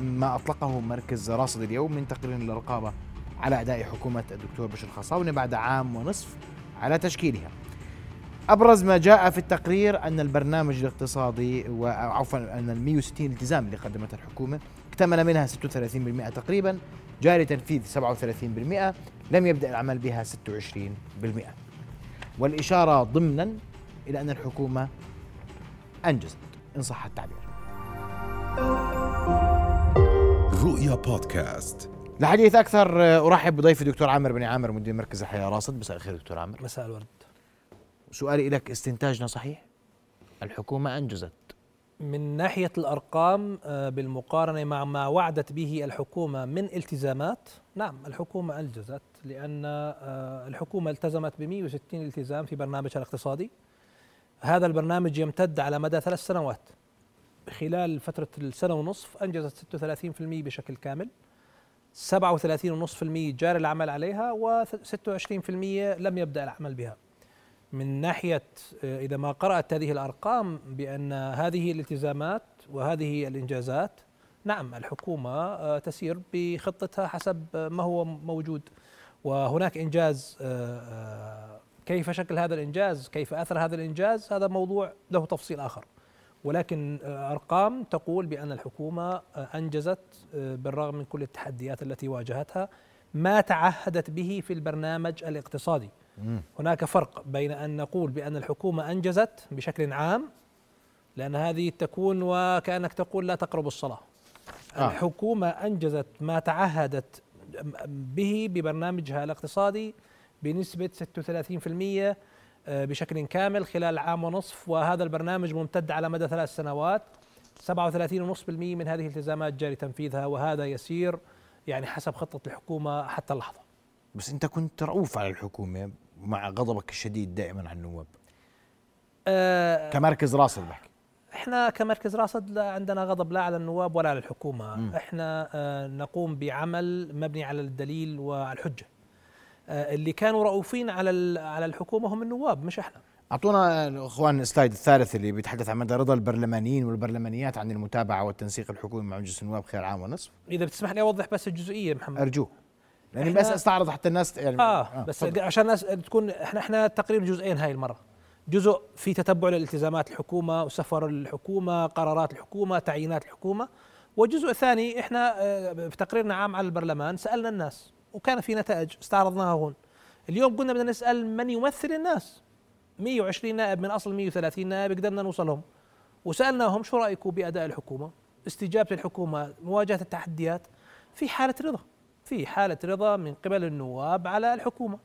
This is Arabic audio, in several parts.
ما أطلقه مركز راصد اليوم من تقرير للرقابة على أداء حكومة الدكتور بشر الخصاونة بعد عام ونصف على تشكيلها. أبرز ما جاء في التقرير أن البرنامج الاقتصادي وعفوا أن ال 160 التزام اللي قدمتها الحكومة اكتمل منها 36% تقريبا جاري تنفيذ 37% لم يبدأ العمل بها 26% والإشارة ضمنا إلى أن الحكومة أنجزت إن صح التعبير. رؤيا بودكاست. لحديث أكثر أرحب بضيفي دكتور عامر بن عامر مدير مركز الحياة راصد. مساء الخير دكتور عامر. مساء الورد. سؤالي لك استنتاجنا صحيح؟ الحكومة أنجزت. من ناحية الأرقام آه، بالمقارنة مع ما وعدت به الحكومة من التزامات نعم الحكومة أنجزت لأن آه، الحكومة التزمت ب 160 التزام في برنامجها الاقتصادي. هذا البرنامج يمتد على مدى ثلاث سنوات. خلال فترة السنة ونصف أنجزت 36% بشكل كامل 37.5% جاري العمل عليها و26% لم يبدأ العمل بها. من ناحية آه، إذا ما قرأت هذه الأرقام بأن هذه الالتزامات وهذه الإنجازات نعم الحكومة آه، تسير بخطتها حسب ما هو موجود. وهناك إنجاز آه، كيف شكل هذا الإنجاز كيف أثر هذا الإنجاز هذا موضوع له تفصيل آخر. ولكن أرقام تقول بأن الحكومة أنجزت بالرغم من كل التحديات التي واجهتها ما تعهدت به في البرنامج الاقتصادي. هناك فرق بين أن نقول بأن الحكومة أنجزت بشكل عام لأن هذه تكون وكأنك تقول لا تقرب الصلاة. آه. الحكومة أنجزت ما تعهدت به ببرنامجها الاقتصادي بنسبة 36% آه، بشكل كامل خلال عام ونصف وهذا البرنامج ممتد على مدى ثلاث سنوات. 37.5% من هذه الالتزامات جاري تنفيذها وهذا يسير يعني حسب خطة الحكومة حتى اللحظة. بس أنت كنت رؤوف على الحكومة مع غضبك الشديد دائما على النواب. أه كمركز راصد بحكي. إحنا كمركز راصد لا عندنا غضب لا على النواب ولا على الحكومة. م. إحنا أه نقوم بعمل مبني على الدليل والحجة. أه اللي كانوا رؤوفين على على الحكومة هم النواب مش إحنا. أعطونا اخوان السلايد الثالث اللي بيتحدث عن مدى رضا البرلمانيين والبرلمانيات عن المتابعة والتنسيق الحكومي مع مجلس النواب خلال عام ونصف. إذا بتسمح لي أوضح بس الجزئية محمد. أرجوك. يعني بس أستعرض حتى الناس يعني. آه, آه بس فضل. عشان الناس تكون إحنا إحنا تقريبا جزئين هاي المرة. جزء في تتبع لالتزامات الحكومة وسفر الحكومة قرارات الحكومة تعيينات الحكومة. وجزء ثاني إحنا آه، في تقريرنا عام على البرلمان سألنا الناس. وكان في نتائج استعرضناها هون. اليوم قلنا بدنا نسأل من يمثل الناس؟ 120 نائب من أصل 130 نائب قدرنا نوصلهم. وسألناهم شو رايكم بأداء الحكومة؟ استجابة الحكومة مواجهة التحديات في حالة رضا. في حالة رضا من قبل النواب على الحكومة. آه،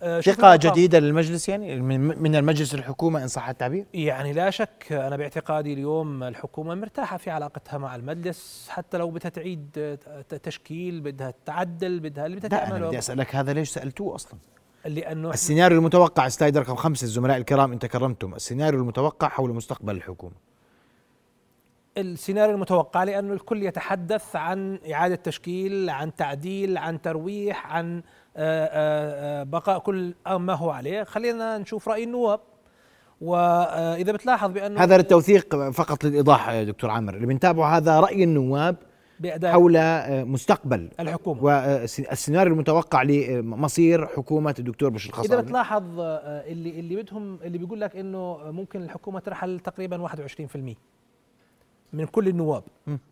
ثقة جديدة للمجلس يعني من المجلس الحكومة إن صح التعبير؟ يعني لا شك أنا باعتقادي اليوم الحكومة مرتاحة في علاقتها مع المجلس حتى لو بدها تعيد تشكيل بدها تعدل بدها اللي بدها تعمله أنا بدي أسألك هذا ليش سألتوه أصلا؟ لأنه السيناريو المتوقع سلايد رقم خمسة الزملاء الكرام أنت كرمتم السيناريو المتوقع حول مستقبل الحكومة السيناريو المتوقع لأنه الكل يتحدث عن إعادة تشكيل عن تعديل عن ترويح عن آه، آه، آه، بقاء كل ما هو عليه. خلينا نشوف رأي النواب. وإذا بتلاحظ بأنه هذا للتوثيق فقط للإيضاح دكتور عامر. اللي بنتابعه هذا رأي النواب حول مستقبل الحكومة. والسيناريو المتوقع لمصير حكومة الدكتور بشر الخصاوي اذا بتلاحظ اللي اللي بدهم اللي بيقول لك إنه ممكن الحكومة ترحل تقريبا 21% من كل النواب.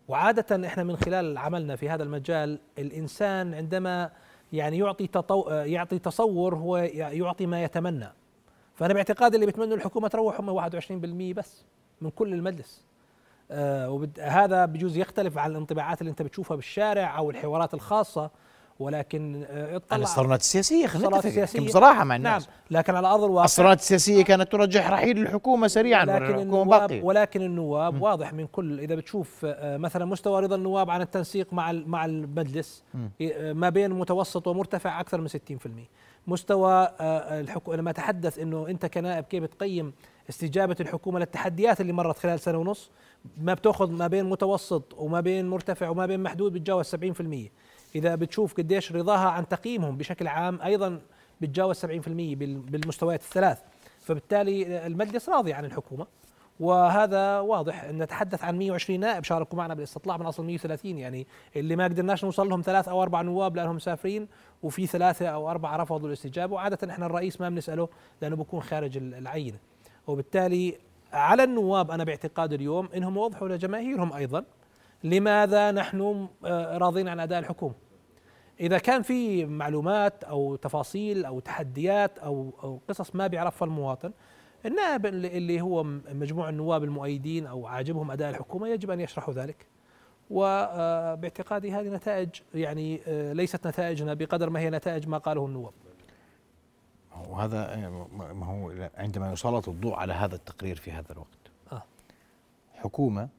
وعادة إحنا من خلال عملنا في هذا المجال الإنسان عندما يعني يعطي تطو يعطي تصور هو يعطي ما يتمنى. فأنا باعتقادي اللي بيتمنوا الحكومة تروح هم 21% بس من كل المجلس. آه وهذا بجوز يختلف عن الانطباعات اللي أنت بتشوفها بالشارع أو الحوارات الخاصة. ولكن آه، اطلع. الصالونات السياسية خلينا السياسية. بصراحة مع الناس. نعم. لكن على أرض الواقع الصالونات السياسية كانت ترجح رحيل الحكومة سريعا ولكن النواب ولكن النواب م. واضح من كل إذا بتشوف آه، مثلا مستوى رضا النواب عن التنسيق مع مع المجلس آه، ما بين متوسط ومرتفع أكثر من 60% مستوى الحكومة لما تحدث إنه أنت كنائب كيف تقيم استجابة الحكومة للتحديات اللي مرت خلال سنة ونص ما بتأخذ ما بين متوسط وما بين مرتفع وما بين محدود بتجاوز 70% إذا بتشوف قديش رضاها عن تقييمهم بشكل عام أيضا بتجاوز 70% بالمستويات الثلاث. فبالتالي المجلس راضي عن الحكومة وهذا واضح. نتحدث عن 120 نائب شاركوا معنا بالاستطلاع من أصل 130 يعني اللي ما قدرناش نوصل لهم ثلاث أو أربع نواب لأنهم مسافرين وفي ثلاثة أو أربعة رفضوا الاستجابة وعادة إحنا الرئيس ما بنسأله لأنه بكون خارج العينه وبالتالي على النواب أنا باعتقادي اليوم إنهم يوضحوا لجماهيرهم أيضا لماذا نحن آه، راضين عن أداء الحكومة؟ إذا كان في معلومات أو تفاصيل أو تحديات أو أو قصص ما بيعرفها المواطن النائب اللي هو مجموع النواب المؤيدين أو عاجبهم أداء الحكومة يجب أن يشرحوا ذلك. وباعتقادي هذه نتائج يعني آه، ليست نتائجنا بقدر ما هي نتائج ما قاله النواب. وهذا ما هو عندما يسلط الضوء على هذا التقرير في هذا الوقت. آه. حكومة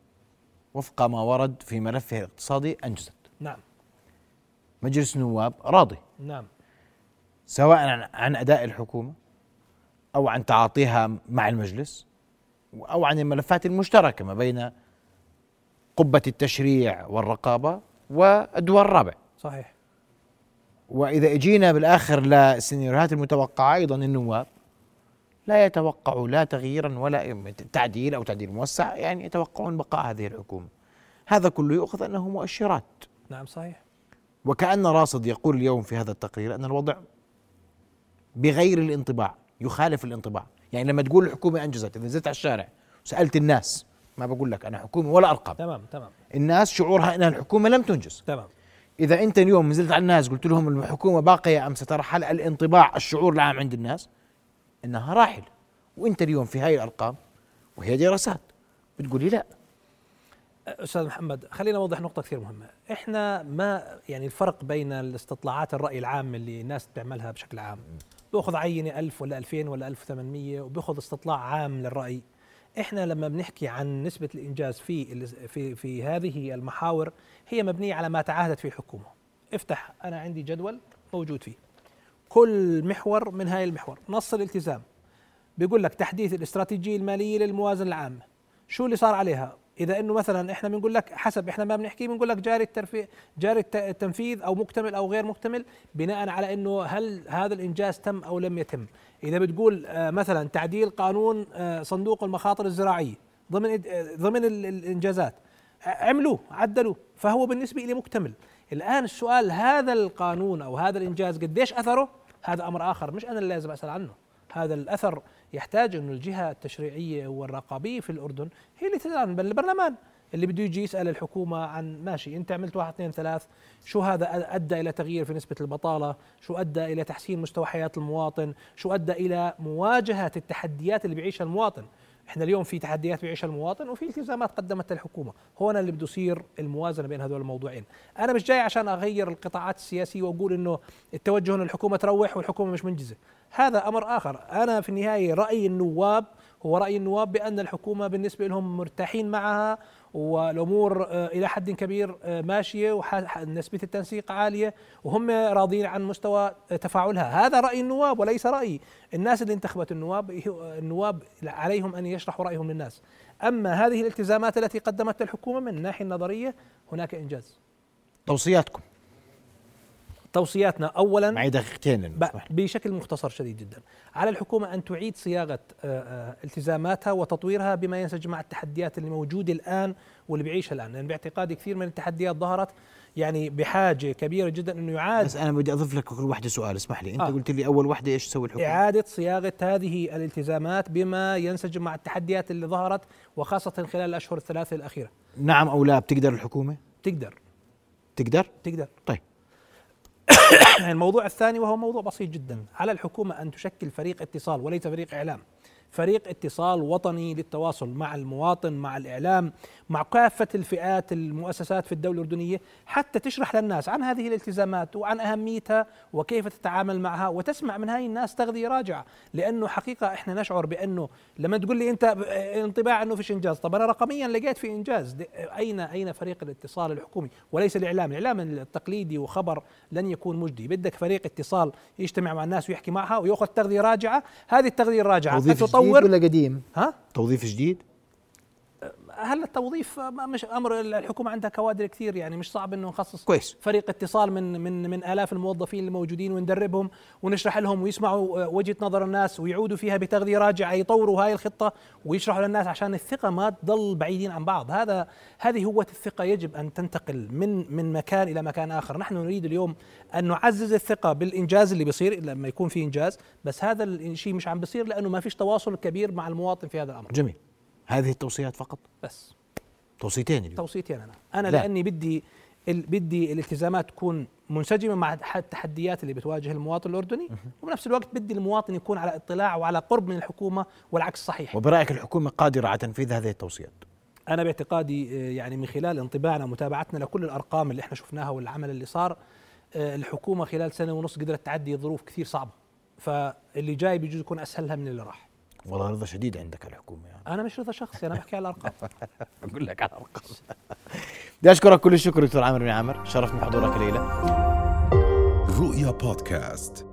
وفق ما ورد في ملفها الاقتصادي أنجزت نعم. مجلس النواب راضي. نعم. سواء عن أداء الحكومة أو عن تعاطيها مع المجلس أو عن الملفات المشتركة ما بين قبة التشريع والرقابة والدول الرابع. صحيح. وإذا إجينا بالآخر للسيناريوهات المتوقعة أيضا النواب لا يتوقعوا لا تغييرا ولا تعديل أو تعديل موسع يعني يتوقعون بقاء هذه الحكومة. هذا كله يؤخذ أنه مؤشرات. نعم صحيح. وكأن راصد يقول اليوم في هذا التقرير أن الوضع بغير الانطباع يخالف الانطباع. يعني لما تقول الحكومة أنجزت إذا نزلت على الشارع وسألت الناس ما بقول لك أنا حكومة ولا أرقام. تمام تمام. الناس شعورها أن الحكومة لم تنجز. تمام. إذا أنت اليوم نزلت على الناس قلت لهم الحكومة باقية أم سترحل الانطباع الشعور العام عند الناس؟ إنها راحل. وإنت اليوم في هاي الأرقام وهي دراسات. بتقولي لا. أستاذ محمد خلينا نوضح نقطة كثير مهمة. إحنا ما يعني الفرق بين الاستطلاعات الرأي العام اللي الناس بتعملها بشكل عام. بيأخذ عينه 1000 ولا 2000 ولا 1800 وبيأخذ استطلاع عام للرأي. إحنا لما بنحكي عن نسبة الإنجاز في في في هذه المحاور هي مبنية على ما تعهدت فيه الحكومة. افتح أنا عندي جدول موجود فيه. كل محور من هاي المحور. نص الالتزام. بيقول لك تحديث الاستراتيجية المالية للموازنة العامة. شو اللي صار عليها؟ إذا إنه مثلا إحنا بنقول لك حسب إحنا ما بنحكي بنقول لك جاري الترفيه جاري التنفيذ أو مكتمل أو غير مكتمل بناء على إنه هل هذا الإنجاز تم أو لم يتم. إذا بتقول آه، مثلا تعديل قانون آه، صندوق المخاطر الزراعية ضمن آه، ضمن الإنجازات. عملوه عدلوه فهو بالنسبة لي مكتمل. الآن السؤال هذا القانون أو هذا الإنجاز قديش أثره؟ هذا أمر آخر مش أنا اللي لازم أسأل عنه. هذا الأثر يحتاج إنه الجهة التشريعية والرقابية في الأردن هي اللي تدعم بل البرلمان. اللي بده يجي يسأل الحكومة عن ماشي أنت عملت واحد اثنين ثلاث شو هذا أدى إلى تغيير في نسبة البطالة؟ شو أدى إلى تحسين مستوى حياة المواطن؟ شو أدى إلى مواجهة التحديات اللي بيعيشها المواطن؟ إحنا اليوم في تحديات بيعيشها المواطن وفي التزامات قدمتها الحكومة. هون اللي بده يصير الموازنة بين هذول الموضوعين. أنا مش جاي عشان أغير القطاعات السياسية وأقول إنه التوجه ان الحكومة تروح والحكومة مش منجزة. هذا أمر آخر. أنا في النهاية راي النواب هو راي النواب بأن الحكومة بالنسبة لهم مرتاحين معها والأمور آه، إلى حد كبير آه، ماشية ونسبه التنسيق عالية وهم راضين عن مستوى تفاعلها. هذا رأي النواب وليس رايي الناس اللي انتخبت النواب النواب عليهم أن يشرحوا رأيهم للناس. أما هذه الالتزامات التي قدمتها الحكومة من الناحيه النظرية هناك إنجاز. توصياتكم. توصياتنا اولا معي دقيقتين بشكل مختصر شديد جدا. على الحكومة أن تعيد صياغة آه، آه، التزاماتها وتطويرها بما ينسجم مع التحديات اللي موجوده الآن واللي بيعيشها الآن. لأن باعتقادي كثير من التحديات ظهرت يعني بحاجة كبيرة جدا إنه يعاد بس أنا بدي أضيف لك كل وحده سؤال اسمح لي. أنت آه. قلت لي أول وحدة إيش تسوي الحكومة؟ إعادة صياغة هذه الالتزامات بما ينسجم مع التحديات اللي ظهرت وخاصة خلال الأشهر الثلاثة الأخيرة. نعم أو لا بتقدر الحكومة؟ تقدر. تقدر؟ تقدر. طيب. الموضوع الثاني وهو موضوع بسيط جدا. على الحكومة أن تشكل فريق اتصال وليس فريق إعلام. فريق اتصال وطني للتواصل مع المواطن مع الإعلام مع كافة الفئات المؤسسات في الدولة الأردنية حتى تشرح للناس عن هذه الالتزامات وعن أهميتها وكيف تتعامل معها وتسمع من هاي الناس تغذية راجعة. لأنه حقيقة إحنا نشعر بأنه لما تقول لي أنت انطباع أنه فيش إنجاز طب أنا رقميا لقيت في إنجاز. اين أين فريق الاتصال الحكومي؟ وليس الإعلام. الإعلام التقليدي وخبر لن يكون مجدي. بدك فريق اتصال يجتمع مع الناس ويحكي معها ويأخذ تغذية راجعة هذه التغذية الراجعة. جديد ولا قديم؟ ها؟ توظيف جديد؟ هل التوظيف مش أمر الحكومة عندها كوادر كثير؟ يعني مش صعب إنه نخصص كويس. فريق اتصال من من من آلاف الموظفين الموجودين وندربهم ونشرح لهم ويسمعوا وجهة نظر الناس ويعودوا فيها بتغذية راجعة يطوروا هاي الخطة ويشرحوا للناس عشان الثقة ما تضل بعيدين عن بعض. هذا هذه هوة الثقة يجب أن تنتقل من من مكان إلى مكان آخر. نحن نريد اليوم أن نعزز الثقة بالإنجاز اللي بيصير لما يكون في إنجاز بس هذا الشيء مش عم بيصير لأنه ما فيش تواصل كبير مع المواطن في هذا الأمر. جميل. هذه التوصيات فقط؟ بس. توصيتين اليوم. توصيتين أنا. أنا لا. لأني بدي ال- بدي الالتزامات تكون منسجمة مع التحديات اللي بتواجه المواطن الأردني وبنفس الوقت بدي المواطن يكون على اطلاع وعلى قرب من الحكومة والعكس صحيح. وبرأيك الحكومة قادرة على تنفيذ هذه التوصيات؟ أنا باعتقادي آه، يعني من خلال انطباعنا ومتابعتنا لكل الأرقام اللي إحنا شفناها والعمل اللي صار آه، الحكومة خلال سنة ونص قدرت تعدي ظروف كثير صعبة. فاللي جاي بيجوز يكون أسهلها من اللي راح. والله رضا شديد عندك على الحكومة يعني. أنا مش رضا شخصي أنا بحكي على الأرقام. أقول لك على ارقام بدي أشكرك كل الشكر دكتور عامر بن عامر. شرفني حضورك الليلة رؤيا بودكاست.